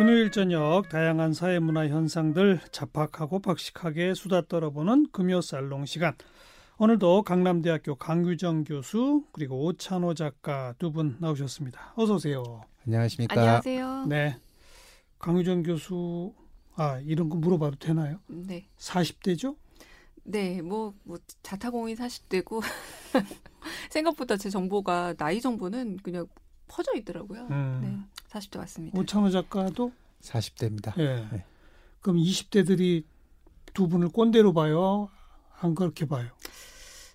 금요일 저녁 다양한 사회문화 현상들 잡학하고 박식하게 수다 떨어보는 금요 살롱 시간. 오늘도 강남대학교 강규정 교수 그리고 오찬호 작가 두 분 나오셨습니다. 어서 오세요. 안녕하십니까. 안녕하세요. 네. 강규정 교수 아 이런 거 물어봐도 되나요? 네. 40대죠? 네, 뭐, 뭐, 자타공인 40대고, 생각보다 제 정보가, 나이 정보는 그냥 퍼져 있더라고요. 음. 네, 40대 왔습니다. 오찬호 작가도 40대입니다. 예. 네. 그럼 20대들이 두 분을 꼰대로 봐요? 안 그렇게 봐요?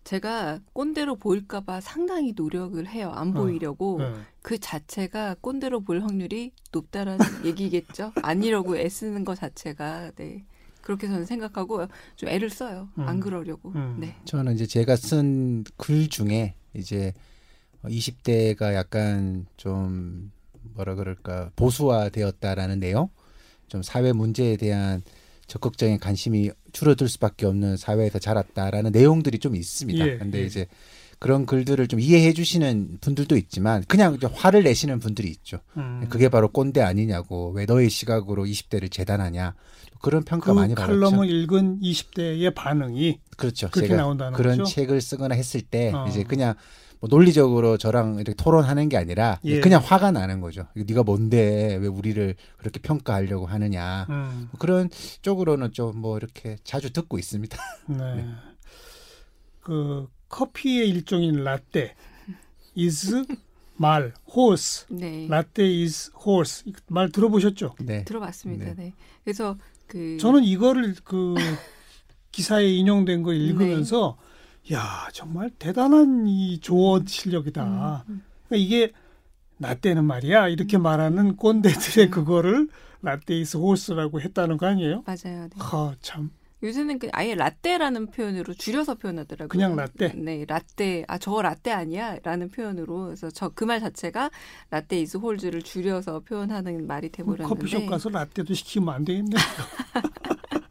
제가 꼰대로 보일까봐 상당히 노력을 해요. 안 보이려고. 예. 그 자체가 꼰대로 보일 확률이 높다라는 얘기겠죠. 아니려고 애쓰는 것 자체가, 네. 그렇게 저는 생각하고 좀 애를 써요. 안 음. 그러려고. 음. 네. 저는 이제 제가 쓴 글 중에 이제 20대가 약간 좀 뭐라 그럴까 보수화되었다라는 내용, 좀 사회 문제에 대한 적극적인 관심이 줄어들 수밖에 없는 사회에서 자랐다라는 내용들이 좀 있습니다. 예, 근데 예. 이제 그런 글들을 좀 이해해 주시는 분들도 있지만 그냥 화를 내시는 분들이 있죠. 음. 그게 바로 꼰대 아니냐고 왜 너의 시각으로 20대를 재단하냐 그런 평가 그 많이 받았죠. 칼럼을 읽은 20대의 반응이 그렇죠. 그렇게 나온다는 그런 거죠? 책을 쓰거나 했을 때 어. 이제 그냥 뭐 논리적으로 저랑 이렇게 토론하는 게 아니라 예. 그냥 화가 나는 거죠. 네가 뭔데 왜 우리를 그렇게 평가하려고 하느냐 음. 뭐 그런 쪽으로는 좀 뭐 이렇게 자주 듣고 있습니다. 네. 그 커피의 일종인 라떼 is 말 horse 네. 라떼 is horse 말 들어보셨죠? 네. 들어봤습니다. 네. 네. 그래서 그 저는 이거를 그 기사에 인용된 거 읽으면서 야 정말 대단한 이 조어 실력이다. 음, 음. 그러니까 이게 라떼는 말이야 이렇게 말하는 꼰대들의 그거를 라떼 is horse라고 했다는 거 아니에요? 맞아요. 네. 하참 요새는 그 아예 라떼라는 표현으로 줄여서 표현하더라고요. 그냥 라떼? 네, 라떼. 아, 저거 라떼 아니야?라는 표현으로 그래서 저 그 말 자체가 라떼 is horse를 줄여서 표현하는 말이 돼 버렸는데. 뭐 커피숍 가서 라떼도 시키면 안 되겠네.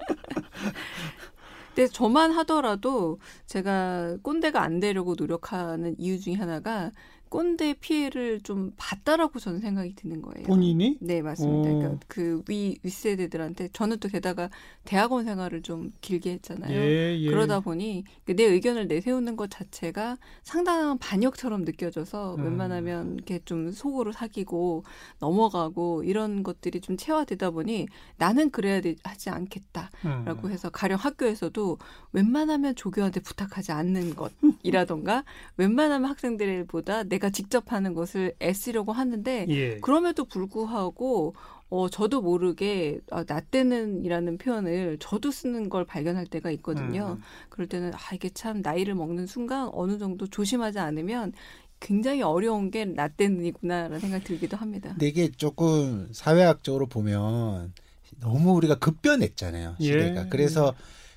근데 저만 하더라도 제가 꼰대가 안 되려고 노력하는 이유 중에 하나가 꼰대 피해를 좀 봤다라고 저는 생각이 드는 거예요. 본인이 네, 맞습니다. 오. 그러니까 그 위 윗세대들한테 저는 또 게다가 대학원 생활을 좀 길게 했잖아요. 예, 예. 그러다 보니 내 의견을 내세우는 것 자체가 상당한 반역처럼 느껴져서 음. 웬만하면 이렇게 좀 속으로 사귀고 넘어가고 이런 것들이 좀 체화되다 보니 나는 그래야 되, 하지 않겠다라고 음. 해서 가령 학교에서도 웬만하면 조교한테 부탁하지 않는 것이라던가 웬만하면 학생들보다 내가 직접 하는 것을 애쓰려고 하는데 예. 그럼에도 불구하고 어 저도 모르게 아, 나 때는 이라는 표현을 저도 쓰는 걸 발견할 때가 있거든요. 음. 그럴 때는 아 이게 참 나이를 먹는 순간 어느 정도 조심하지 않으면 굉장히 어려운 게 나 때는이구나라는 생각이 들기도 합니다. 근데 이게 조금 사회학적으로 보면 너무 우리가 급변했잖아요 시대가. 예. 그래서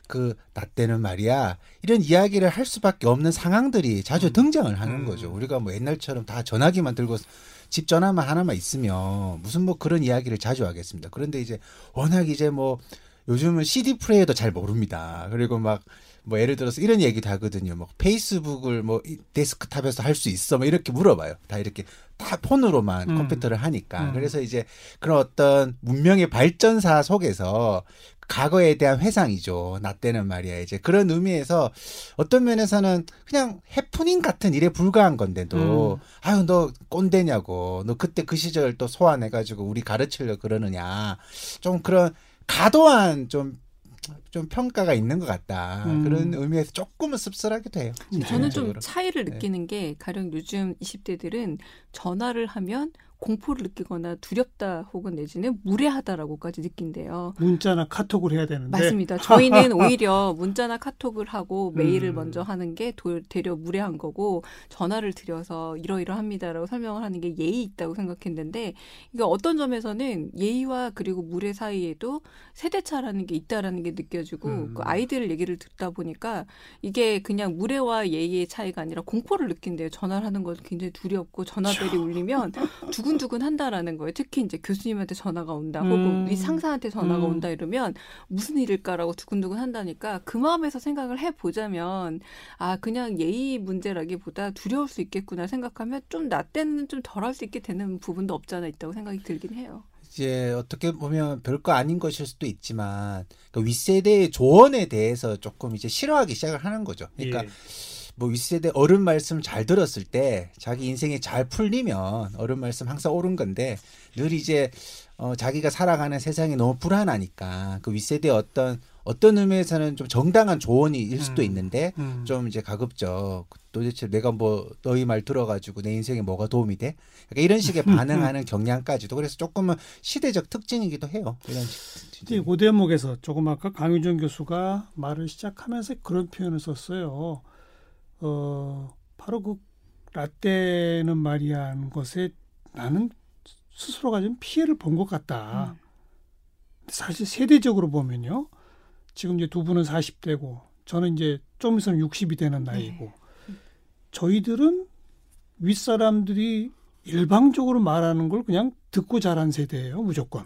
그 나 때는 말이야 이런 이야기를 할 수밖에 없는 상황들이 자주 음. 등장을 하는 음. 거죠. 우리가 뭐 옛날처럼 다 전화기만 들고 집 전화만 하나만 있으면 무슨 뭐 그런 이야기를 자주 하겠습니다. 그런데 이제 워낙 이제 뭐 요즘은 CD 플레이어도 잘 모릅니다. 그리고 막 뭐 예를 들어서 이런 얘기도 하거든요. 뭐 페이스북을 뭐 이- 데스크탑에서 할 수 있어? 뭐 이렇게 물어봐요. 다 이렇게 다 폰으로만 음. 컴퓨터를 하니까. 음. 그래서 이제 그런 어떤 문명의 발전사 속에서 과거에 대한 회상이죠. 나 때는 말이야. 이제 그런 의미에서 어떤 면에서는 그냥 해프닝 같은 일에 불과한 건데도 음. 아유 너 꼰대냐고 너 그때 그 시절 또 소환해가지고 우리 가르치려 그러느냐 좀 그런 과도한 좀 좀 평가가 있는 것 같다 음. 그런 의미에서 조금은 씁쓸하기도 해요. 저는 좀. 차이를 네. 느끼는 게 가령 요즘 20대들은 전화를 하면 공포를 느끼거나 두렵다 혹은 내지는 무례하다라고까지 느낀대요. 문자나 카톡을 해야 되는데 맞습니다. 저희는 오히려 문자나 카톡을 하고 메일을 음. 먼저 하는 게 도, 되려 무례한 거고 전화를 드려서 이러이러합니다라고 설명을 하는 게 예의 있다고 생각했는데 이게 어떤 점에서는 예의와 그리고 무례 사이에도 세대차라는 게 있다라는 게 느껴지고 음. 그 아이들 얘기를 듣다 보니까 이게 그냥 무례와 예의의 차이가 아니라 공포를 느낀대요. 전화를 하는 건 굉장히 두렵고 전화벨이 울리면 두 근두근 한다라는 거예요. 특히 이제 교수님한테 전화가 온다 혹은 음. 이 상사한테 전화가 음. 온다 이러면 무슨 일일까라고 두근두근 한다니까 그 마음에서 생각을 해보자면 아 그냥 예의 문제라기보다 두려울 수 있겠구나 생각하면 좀 나 때는 좀 덜 할 수 있게 되는 부분도 없잖아 있다고 생각이 들긴 해요. 이제 어떻게 보면 별거 아닌 것일 수도 있지만 그 윗세대의 조언에 대해서 조금 이제 싫어하기 시작을 하는 거죠. 그러니까 예. 뭐 윗세대 어른 말씀 잘 들었을 때 자기 인생이 잘 풀리면 어른 말씀 항상 옳은 건데 늘 이제 어 자기가 살아가는 세상이 너무 불안하니까 그 윗세대 어떤 어떤 의미에서는 좀 정당한 조언이 일 수도 음. 있는데 음. 좀 이제 가급적 도대체 내가 뭐 너희 말 들어가지고 내 인생에 뭐가 도움이 돼? 약간 이런 식의 반응하는 경향까지도 그래서 조금은 시대적 특징이기도 해요. 이런 식. 이제 그 대목에서 조금 아까 강유정 교수가 말을 시작하면서 그런 표현을 썼어요. 어, 바로 그 라떼는 말이야 하는 것에 나는 스스로가 좀 피해를 본 것 같다. 음. 사실 세대적으로 보면요. 지금 이제 두 분은 40대고 저는 이제 좀 있으면 60이 되는 나이고 저희들은 윗사람들이 일방적으로 말하는 걸 그냥 듣고 자란 세대예요. 무조건.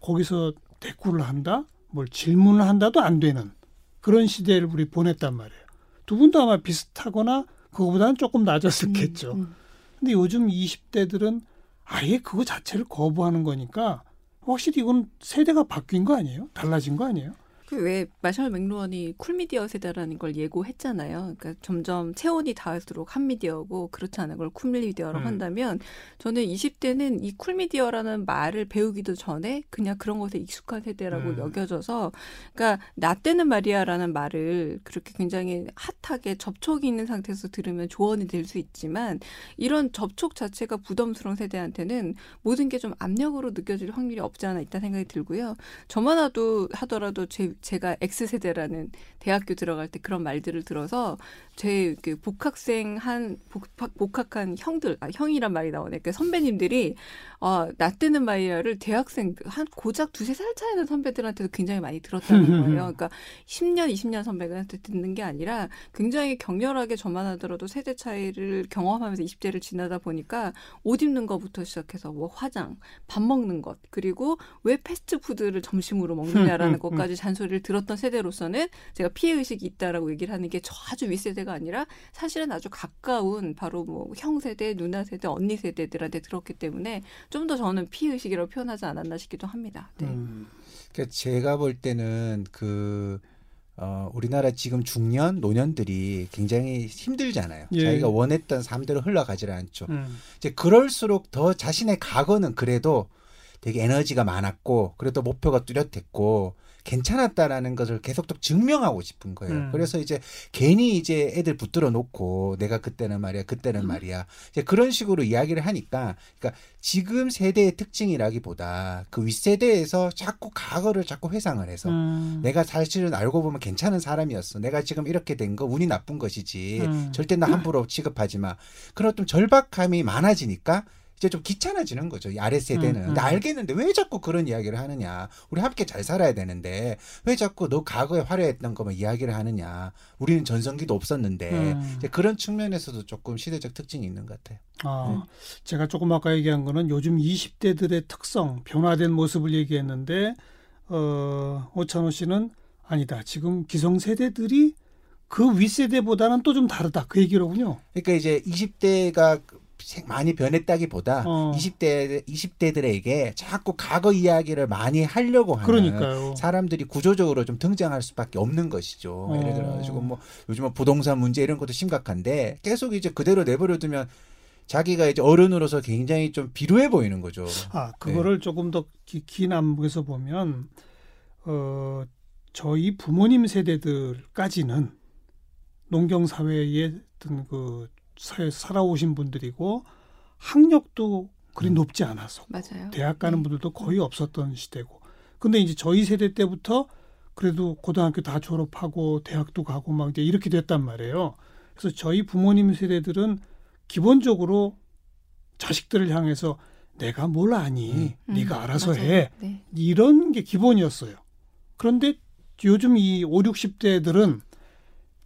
거기서 대꾸를 한다, 뭘 질문을 한다도 안 되는 그런 시대를 우리 보냈단 말이에요. 두 분도 아마 비슷하거나 그거보다는 조금 낮았었겠죠. 음, 음. 근데 요즘 20대들은 아예 그거 자체를 거부하는 거니까 확실히 이건 세대가 바뀐 거 아니에요? 달라진 거 아니에요? 그 왜 마샬 맥루언이 쿨미디어 세대라는 걸 예고했잖아요. 그러니까 점점 체온이 닿을수록 한 미디어고 그렇지 않은 걸 쿨미디어라고 음. 한다면 저는 20대는 이 쿨미디어라는 말을 배우기도 전에 그냥 그런 것에 익숙한 세대라고 음. 여겨져서 그러니까 나 때는 말이야라는 말을 그렇게 굉장히 핫하게 접촉이 있는 상태에서 들으면 조언이 될 수 있지만 이런 접촉 자체가 부담스러운 세대한테는 모든 게 좀 압력으로 느껴질 확률이 없지 않아 있다 생각이 들고요. 저만 하도 하더라도 제, 제가 X세대라는 대학교 들어갈 때 그런 말들을 들어서 제 그 복학생 한 복학, 복학한 형들 아 형이란 말이 나오네. 그 선배님들이 어, 나 때는 마이야를 대학생 한 고작 두세 살 차이 는 선배들한테도 굉장히 많이 들었다는 거예요. 그러니까 10년, 20년 선배한테 듣는 게 아니라 굉장히 격렬하게 저만 하더라도 세대 차이를 경험하면서 20대를 지나다 보니까 옷 입는 것부터 시작해서 뭐 화장, 밥 먹는 것, 그리고 왜 패스트푸드를 점심으로 먹느냐라는 것까지 잔소리를 들었던 세대로서는 제가 피해 의식이 있다라고 얘기를 하는 게 저 아주 윗세대가 아니라 사실은 아주 가까운 바로 뭐 형 세대, 누나 세대, 언니 세대들한테 들었기 때문에 좀 더 저는 피해의식이라고 표현하지 않았나 싶기도 합니다. 네. 음. 그러니까 제가 볼 때는 그 어, 우리나라 지금 중년 노년들이 굉장히 힘들잖아요. 예. 자기가 원했던 삶대로 흘러가질 않죠. 음. 이제 그럴수록 더 자신의 과거는 그래도 되게 에너지가 많았고 그래도 목표가 뚜렷했고 괜찮았다라는 것을 계속 또 증명하고 싶은 거예요. 음. 그래서 이제 괜히 이제 애들 붙들어 놓고 내가 그때는 말이야, 그때는 음. 말이야. 이제 그런 식으로 이야기를 하니까 그러니까 지금 세대의 특징이라기보다 그 윗세대에서 자꾸 과거를 자꾸 회상을 해서 음. 내가 사실은 알고 보면 괜찮은 사람이었어. 내가 지금 이렇게 된 거 운이 나쁜 것이지. 음. 절대 나 함부로 취급하지 마. 그런 좀 절박함이 많아지니까 이제 좀 귀찮아지는 거죠. 이 아래 세대는. 음, 음. 알겠는데 왜 자꾸 그런 이야기를 하느냐. 우리 함께 잘 살아야 되는데 왜 자꾸 너 과거에 화려했던 것만 이야기를 하느냐. 우리는 전성기도 없었는데 음. 이제 그런 측면에서도 조금 시대적 특징이 있는 것 같아요. 아, 제가 조금 아까 얘기한 거는 요즘 20대들의 특성, 변화된 모습을 얘기했는데, 어, 오찬호 씨는 아니다. 지금 기성세대들이 그 윗세대보다는 또 좀 다르다. 그 얘기로군요. 그러니까 이제 20대가 많이 변했다기보다 어. 20대 20대들에게 자꾸 과거 이야기를 많이 하려고 하는 그러니까요. 사람들이 구조적으로 좀 등장할 수밖에 없는 것이죠. 어. 예를 들어 가지고 뭐 요즘은 부동산 문제 이런 것도 심각한데 계속 이제 그대로 내버려 두면 자기가 이제 어른으로서 굉장히 좀 비루해 보이는 거죠. 아, 네. 그거를 조금 더 긴 안목에서 보면, 어, 저희 부모님 세대들까지는 농경 사회에 어떤 그 사회에 살아오신 분들이고, 학력도 그리 음. 높지 않아서. 맞아요. 대학 가는 네. 분들도 거의 없었던 시대고. 근데 이제 저희 세대 때부터 그래도 고등학교 다 졸업하고 대학도 가고 막 이제 이렇게 됐단 말이에요. 그래서 저희 부모님 세대들은 기본적으로 자식들을 향해서 내가 뭘 아니? 음, 네가 알아서 맞아요. 해. 네. 이런 게 기본이었어요. 그런데 요즘 이 5, 60대들은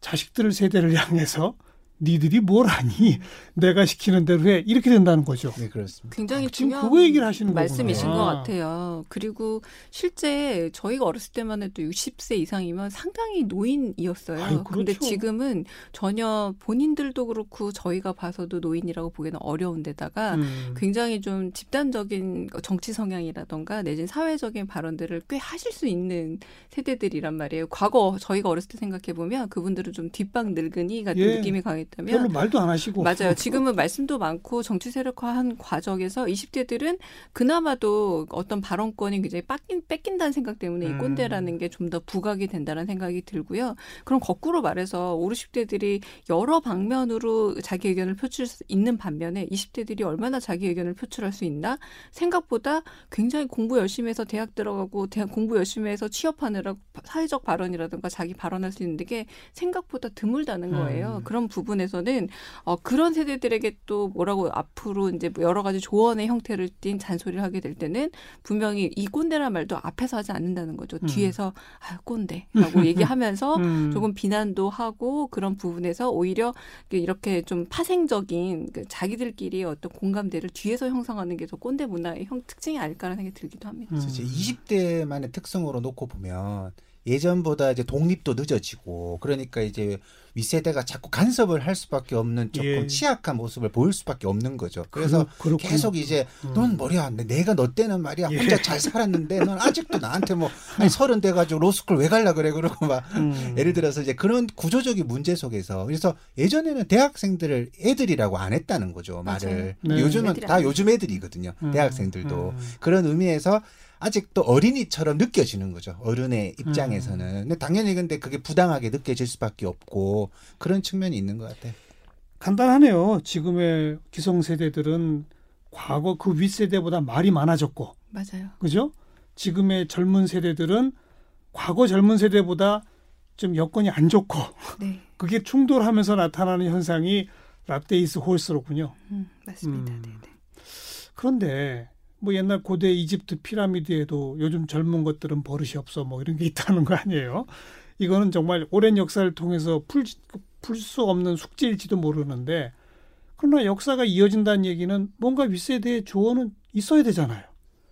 자식들 세대를 향해서 니들이 뭘 아니? 내가 시키는 대로 해. 이렇게 된다는 거죠. 네, 그렇습니다. 굉장히 아, 지금 중요한 그거 얘기를 하시는 말씀이신 거구나. 것 같아요. 그리고 실제 저희가 어렸을 때만 해도 60세 이상이면 상당히 노인이었어요. 아유, 그런데 그렇죠. 지금은 전혀 본인들도 그렇고 저희가 봐서도 노인이라고 보기에는 어려운 데다가 음. 굉장히 좀 집단적인 정치 성향이라던가 내진 사회적인 발언들을 꽤 하실 수 있는 세대들이란 말이에요. 과거 저희가 어렸을 때 생각해 보면 그분들은 좀 뒷방 늙은이 같은 예. 느낌이 강했 다면 말도 안 하시고. 맞아요. 지금은 말씀도 많고 정치 세력화한 과정에서 20대들은 그나마도 어떤 발언권이 굉장히 뺏긴, 뺏긴다는 생각 때문에 이 음. 꼰대라는 게 좀 더 부각이 된다는 생각이 들고요. 그럼 거꾸로 말해서 5, 60대들이 여러 방면으로 자기 의견을 표출할 수 있는 반면에 20대들이 얼마나 자기 의견을 표출할 수 있나? 생각보다 굉장히 공부 열심히 해서 대학 들어가고 대학 공부 열심히 해서 취업하느라 사회적 발언이라든가 자기 발언할 수 있는 게 생각보다 드물다는 거예요. 음. 그런 부분에 서는 어, 그런 세대들에게 또 뭐라고 앞으로 이제 뭐 여러 가지 조언의 형태를 띈 잔소리를 하게 될 때는 분명히 이 꼰대란 말도 앞에서 하지 않는다는 거죠. 음. 뒤에서 아유 꼰대라고 얘기하면서 음. 조금 비난도 하고 그런 부분에서 오히려 이렇게 좀 파생적인 그 자기들끼리 어떤 공감대를 뒤에서 형성하는 게 더 꼰대 문화의 형 특징이 아닐까라는 생각이 들기도 합니다. 음. 이제 20대만의 특성으로 놓고 보면 예전보다 이제 독립도 늦어지고 그러니까 이제 윗세대가 자꾸 간섭을 할 수밖에 없는 조금 예. 취약한 모습을 보일 수밖에 없는 거죠. 그래서 그렇- 그렇군요. 계속 이제 음. 넌 뭐야 내가 너 때는 말이야 예. 혼자 잘 살았는데 넌 아직도 나한테 뭐 아니 서른 돼 가지고 로스쿨 왜 갈라 그래 그러고 막 음. 예를 들어서 이제 그런 구조적인 문제 속에서 그래서 예전에는 대학생들을 애들이라고 안 했다는 거죠 말을. 네. 요즘은 다. 요즘 애들이거든요 음. 대학생들도 음. 그런 의미에서 아직도 어린이처럼 느껴지는 거죠 어른의 입장에서는 음. 근데 당연히 근데 그게 부당하게 느껴질 수밖에 없고 그런 측면이 있는 것 같아요. 간단하네요. 지금의 기성세대들은 과거 그 윗세대보다 말이 많아졌고, 맞아요. 그죠? 지금의 젊은 세대들은 과거 젊은 세대보다 좀 여건이 안 좋고, 네, 그게 충돌하면서 나타나는 현상이 라떼이스 홀스로군요. 음, 맞습니다. 음. 네, 네. 그런데 뭐 옛날 고대 이집트 피라미드에도 요즘 젊은 것들은 버릇이 없어 뭐 이런 게 있다는 거 아니에요? 이거는 정말 오랜 역사를 통해서 풀 풀 수 없는 숙제일지도 모르는데 그러나 역사가 이어진다는 얘기는 뭔가 윗세대의 조언은 있어야 되잖아요.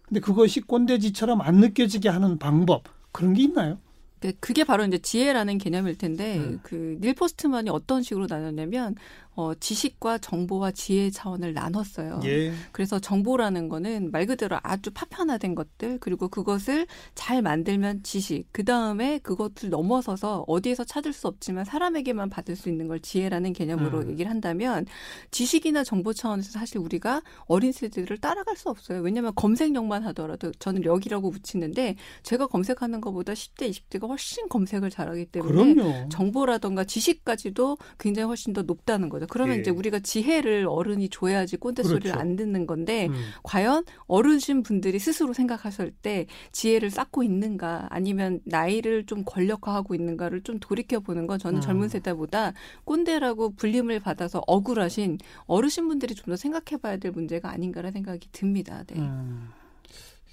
근데 그것이 꼰대질처럼 안 느껴지게 하는 방법 그런 게 있나요? 그- 그게 바로 이제 지혜라는 개념일 텐데 음. 그 닐 포스트만이 어떤 식으로 나눴냐면 어, 지식과 정보와 지혜 차원을 나눴어요. 예. 그래서 정보라는 거는 말 그대로 아주 파편화된 것들 그리고 그것을 잘 만들면 지식 그 다음에 그것을 넘어서서 어디에서 찾을 수 없지만 사람에게만 받을 수 있는 걸 지혜라는 개념으로 음. 얘기를 한다면 지식이나 정보 차원에서 사실 우리가 어린 세대들을 따라갈 수 없어요. 왜냐하면 검색력만 하더라도 저는 력이라고 붙이는데 제가 검색하는 것보다 10대 20대가 훨씬 검색을 잘하기 때문에 그럼요. 정보라던가 지식까지도 굉장히 훨씬 더 높다는 거죠. 그러면 예. 이제 우리가 지혜를 어른이 줘야지 꼰대 소리를 그렇죠. 안 듣는 건데 음. 과연 어르신 분들이 스스로 생각하실 때 지혜를 쌓고 있는가 아니면 나이를 좀 권력화하고 있는가를 좀 돌이켜 보는 건 저는 음. 젊은 세대보다 꼰대라고 불림을 받아서 억울하신 어르신 분들이 좀 더 생각해 봐야 될 문제가 아닌가라는 생각이 듭니다. 네. 음.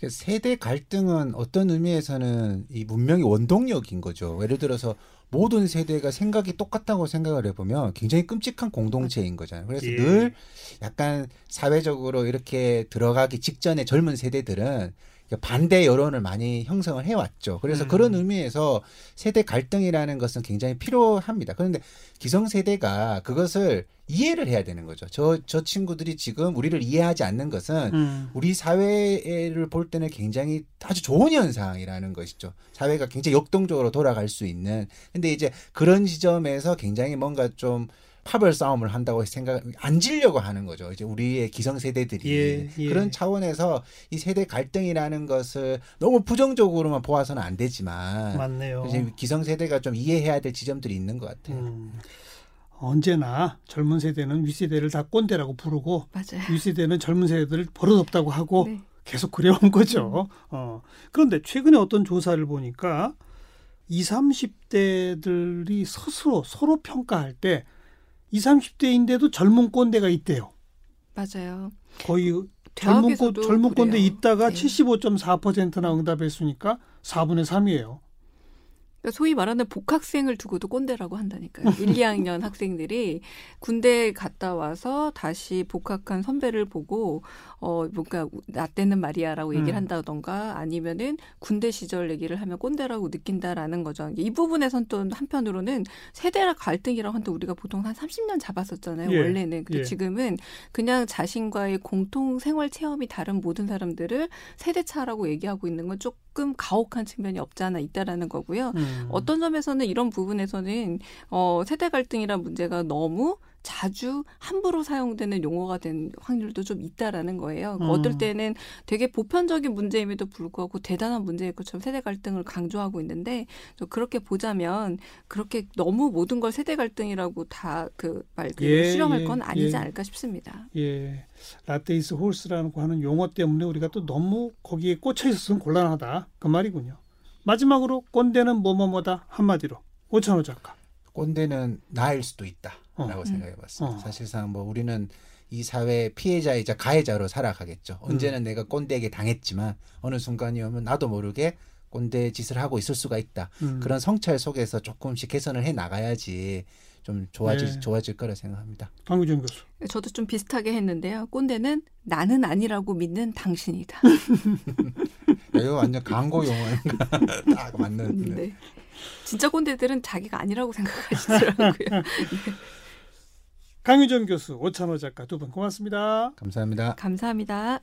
세대 갈등은 어떤 의미에서는 이 문명의 원동력인 거죠. 예를 들어서 모든 세대가 생각이 똑같다고 생각을 해보면 굉장히 끔찍한 공동체인 거잖아요. 그래서 예. 늘 약간 사회적으로 이렇게 들어가기 직전에 젊은 세대들은 반대 여론을 많이 형성을 해왔죠. 그래서 음. 그런 의미에서 세대 갈등이라는 것은 굉장히 필요합니다. 그런데 기성세대가 그것을 이해를 해야 되는 거죠. 저, 저 친구들이 지금 우리를 이해하지 않는 것은 음. 우리 사회를 볼 때는 굉장히 아주 좋은 현상이라는 것이죠. 사회가 굉장히 역동적으로 돌아갈 수 있는. 근데 이제 그런 지점에서 굉장히 뭔가 좀 파벌 싸움을 한다고 생각, 앉으려고 하는 거죠. 이제 우리의 기성 세대들이. 예, 예. 그런 차원에서 이 세대 갈등이라는 것을 너무 부정적으로만 보아서는 안 되지만. 맞네요. 그래서 기성 세대가 좀 이해해야 될 지점들이 있는 것 같아요. 음. 언제나 젊은 세대는 윗세대를 다 꼰대라고 부르고 맞아요. 윗세대는 젊은 세대들을 버릇없다고 하고 네. 계속 그래온 거죠. 어. 그런데 최근에 어떤 조사를 보니까 20, 30대들이 스스로 서로 평가할 때 20, 30대인데도 젊은 꼰대가 있대요. 맞아요. 거의 젊은, 꼰, 젊은 꼰대. 있다가 네. 75.4%나 응답했으니까 4분의 3이에요. 그러니까 소위 말하는 복학생을 두고도 꼰대라고 한다니까요. 1, 2학년 학생들이 군대 갔다 와서 다시 복학한 선배를 보고 어 뭔가 나 때는 말이야라고 얘기를 음. 한다던가 아니면은 군대 시절 얘기를 하면 꼰대라고 느낀다라는 거죠. 이 부분에선 또 한편으로는 세대 갈등이라고 하는데 우리가 보통 한 30년 잡았었잖아요. 예. 원래는. 근데 예. 지금은 그냥 자신과의 공통 생활 체험이 다른 모든 사람들을 세대 차라고 얘기하고 있는 건 조금 가혹한 측면이 없지 않아 있다라는 거고요. 음. 어떤 점에서는 이런 부분에서는 어, 세대 갈등이란 문제가 너무 자주 함부로 사용되는 용어가 된 확률도 좀 있다라는 거예요. 음. 어떨 때는 되게 보편적인 문제임에도 불구하고 대단한 문제일 것처럼 세대 갈등을 강조하고 있는데 좀 그렇게 보자면 그렇게 너무 모든 걸 세대 갈등이라고 다 그말 그대로 예, 수렴할 예, 건 아니지 예. 않을까 싶습니다. 예, 라테이스 홀스라는 거 하는 용어 때문에 우리가 또 너무 거기에 꽂혀 있었으면 곤란하다 그 말이군요. 마지막으로 꼰대는 뭐뭐뭐다 한마디로 오찬호 작가. 꼰대는 나일 수도 있다라고 어. 생각해봤습니다. 어. 사실상 뭐 우리는 이 사회 피해자이자 가해자로 살아가겠죠. 음. 언제는 내가 꼰대에게 당했지만 어느 순간이 오면 나도 모르게 꼰대 짓을 하고 있을 수가 있다. 음. 그런 성찰 속에서 조금씩 개선을 해 나가야지 좀 좋아질 네. 좋아질 거라 생각합니다. 강규정 교수. 저도 좀 비슷하게 했는데요. 꼰대는 나는 아니라고 믿는 당신이다. 이거 완전 광고 용어인가 딱 맞는. 네. 진짜 꼰대들은 자기가 아니라고 생각하시더라고요. 강유정 교수, 오찬호 작가 두 분 고맙습니다. 감사합니다. 감사합니다.